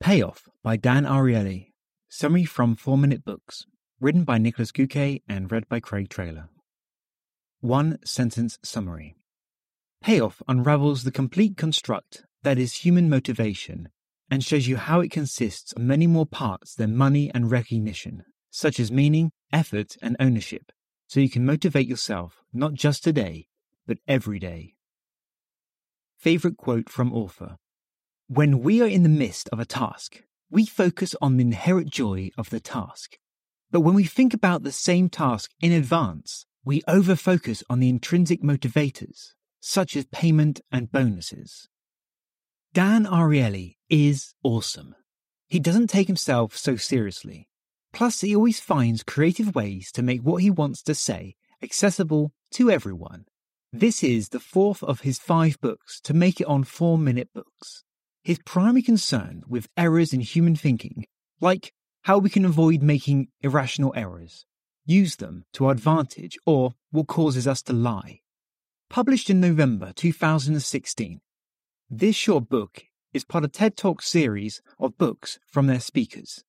Payoff by Dan Ariely. Summary from 4 Minute Books. Written by Nicholas Göke and read by Craig Trailer. One sentence summary. Payoff unravels the complete construct that is human motivation and shows you how it consists of many more parts than money and recognition, such as meaning, effort, and ownership, so you can motivate yourself not just today, but every day. Favorite quote from author When we are in the midst of a task, we focus on the inherent joy of the task. But when we think about the same task in advance, we overfocus on the intrinsic motivators, such as payment and bonuses. Dan Ariely is awesome. He doesn't take himself so seriously. Plus, he always finds creative ways to make what he wants to say accessible to everyone. This is the fourth of his five books to make it on four minute books. His primary concern with errors in human thinking, like how we can avoid making irrational errors, use them to our advantage, or what causes us to lie. Published in November 2016, this short book is part of TED Talk series of books from their speakers.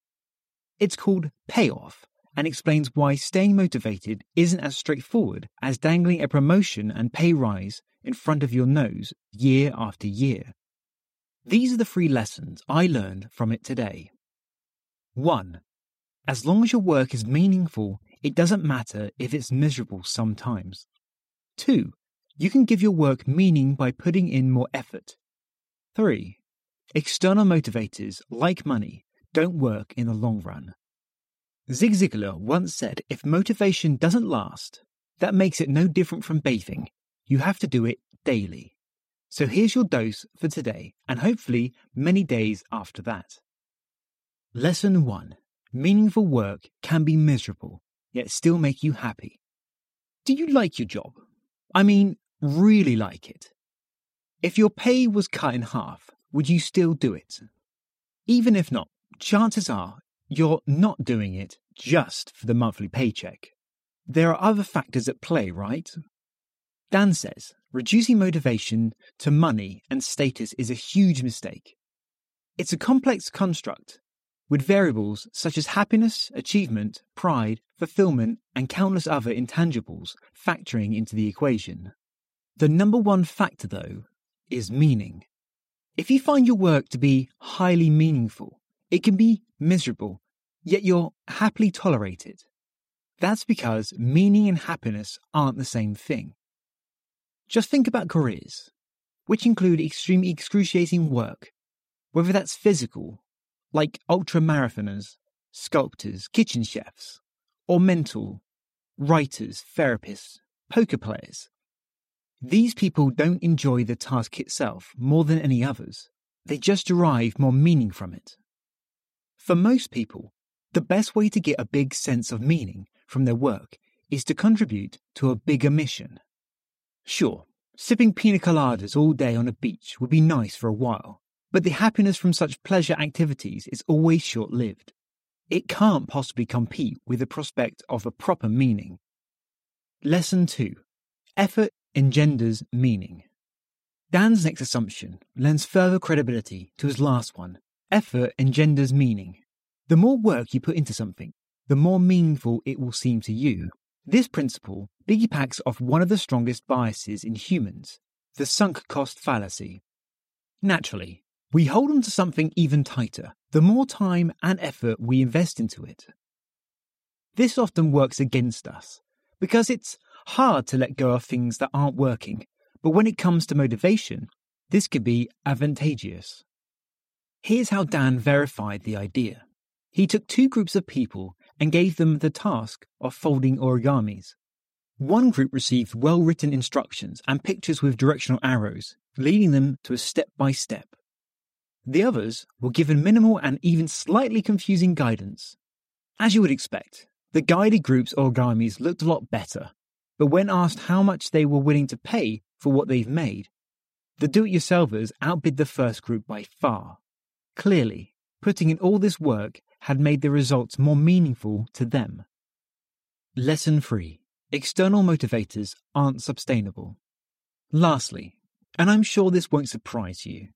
It's called Payoff and explains why staying motivated isn't as straightforward as dangling a promotion and pay rise in front of your nose year after year. These are the three lessons I learned from it today. 1. As long as your work is meaningful, it doesn't matter if it's miserable sometimes. 2. You can give your work meaning by putting in more effort. 3. External motivators, like money, don't work in the long run. Zig Ziglar once said if motivation doesn't last, that makes it no different from bathing. You have to do it daily. So here's your dose for today, and hopefully many days after that. Lesson 1 Meaningful work can be miserable, yet still make you happy. Do you like your job? I mean, really like it. If your pay was cut in half, would you still do it? Even if not, chances are you're not doing it just for the monthly paycheck. There are other factors at play, right? Dan says reducing motivation to money and status is a huge mistake. It's a complex construct with variables such as happiness, achievement, pride, fulfillment, and countless other intangibles factoring into the equation. The number one factor, though, is meaning. If you find your work to be highly meaningful, it can be miserable, yet you're happily tolerated. That's because meaning and happiness aren't the same thing. Just think about careers, which include extremely excruciating work, whether that's physical, like ultra marathoners, sculptors, kitchen chefs, or mental, writers, therapists, poker players. These people don't enjoy the task itself more than any others. They just derive more meaning from it. For most people, the best way to get a big sense of meaning from their work is to contribute to a bigger mission. Sure, sipping pina coladas all day on a beach would be nice for a while, but the happiness from such pleasure activities is always short lived. It can't possibly compete with the prospect of a proper meaning. Lesson 2 Effort engenders meaning. Dan's next assumption lends further credibility to his last one effort engenders meaning. The more work you put into something, the more meaningful it will seem to you. This principle piggybacks off one of the strongest biases in humans the sunk cost fallacy. Naturally, we hold on to something even tighter the more time and effort we invest into it. This often works against us because it's hard to let go of things that aren't working, but when it comes to motivation, this could be advantageous. Here's how Dan verified the idea. He took two groups of people and gave them the task of folding origamis. One group received well written instructions and pictures with directional arrows, leading them to a step by step. The others were given minimal and even slightly confusing guidance. As you would expect, the guided group's origamis looked a lot better, but when asked how much they were willing to pay for what they've made, the do it yourselfers outbid the first group by far. Clearly, putting in all this work had made the results more meaningful to them. Lesson 3 External motivators aren't sustainable. Lastly, and I'm sure this won't surprise you,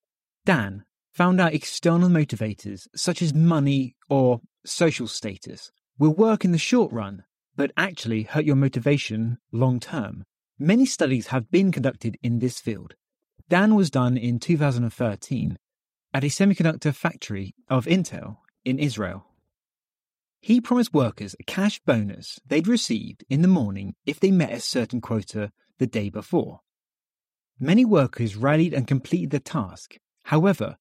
Dan, found out external motivators such as money or social status will work in the short run, but actually hurt your motivation long term. Many studies have been conducted in this field. Dan was done in 2013 at a semiconductor factory of Intel in Israel. He promised workers a cash bonus they'd received in the morning if they met a certain quota the day before. Many workers rallied and completed the task. However,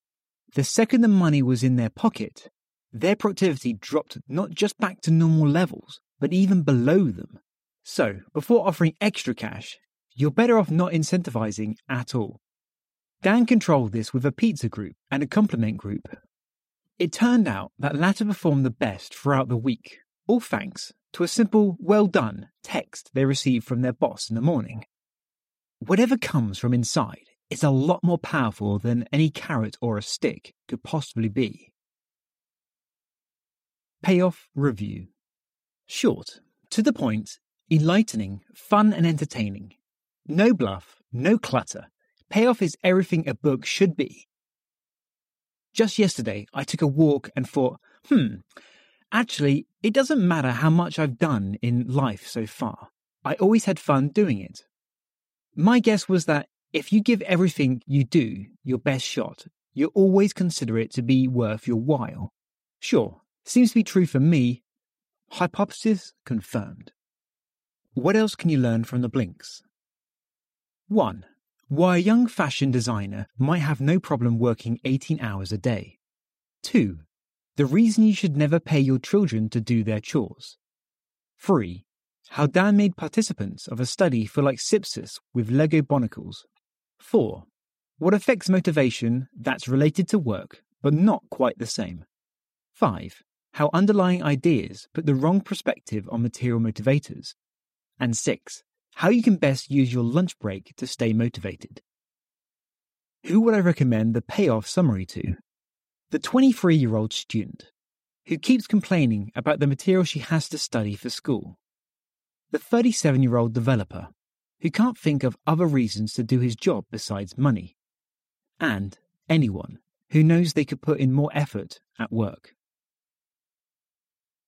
the second the money was in their pocket, their productivity dropped not just back to normal levels, but even below them. So, before offering extra cash, you're better off not incentivizing at all. Dan controlled this with a pizza group and a compliment group. It turned out that latter performed the best throughout the week, all thanks to a simple well done text they received from their boss in the morning. Whatever comes from inside is a lot more powerful than any carrot or a stick could possibly be. Payoff Review Short, to the point, enlightening, fun, and entertaining. No bluff, no clutter. Payoff is everything a book should be. Just yesterday, I took a walk and thought, hmm, actually, it doesn't matter how much I've done in life so far. I always had fun doing it. My guess was that if you give everything you do your best shot, you'll always consider it to be worth your while. Sure, seems to be true for me. Hypothesis confirmed. What else can you learn from the blinks? 1. Why a young fashion designer might have no problem working 18 hours a day. 2. The reason you should never pay your children to do their chores. 3. How Dan made participants of a study feel like Sisyphus with Lego Bionicles. 4. What affects motivation that's related to work, but not quite the same. 5. How underlying ideas put the wrong perspective on material motivators. And 6. How you can best use your lunch break to stay motivated. Who would I recommend the payoff summary to? The 23 year old student who keeps complaining about the material she has to study for school. The 37 year old developer who can't think of other reasons to do his job besides money, and anyone who knows they could put in more effort at work.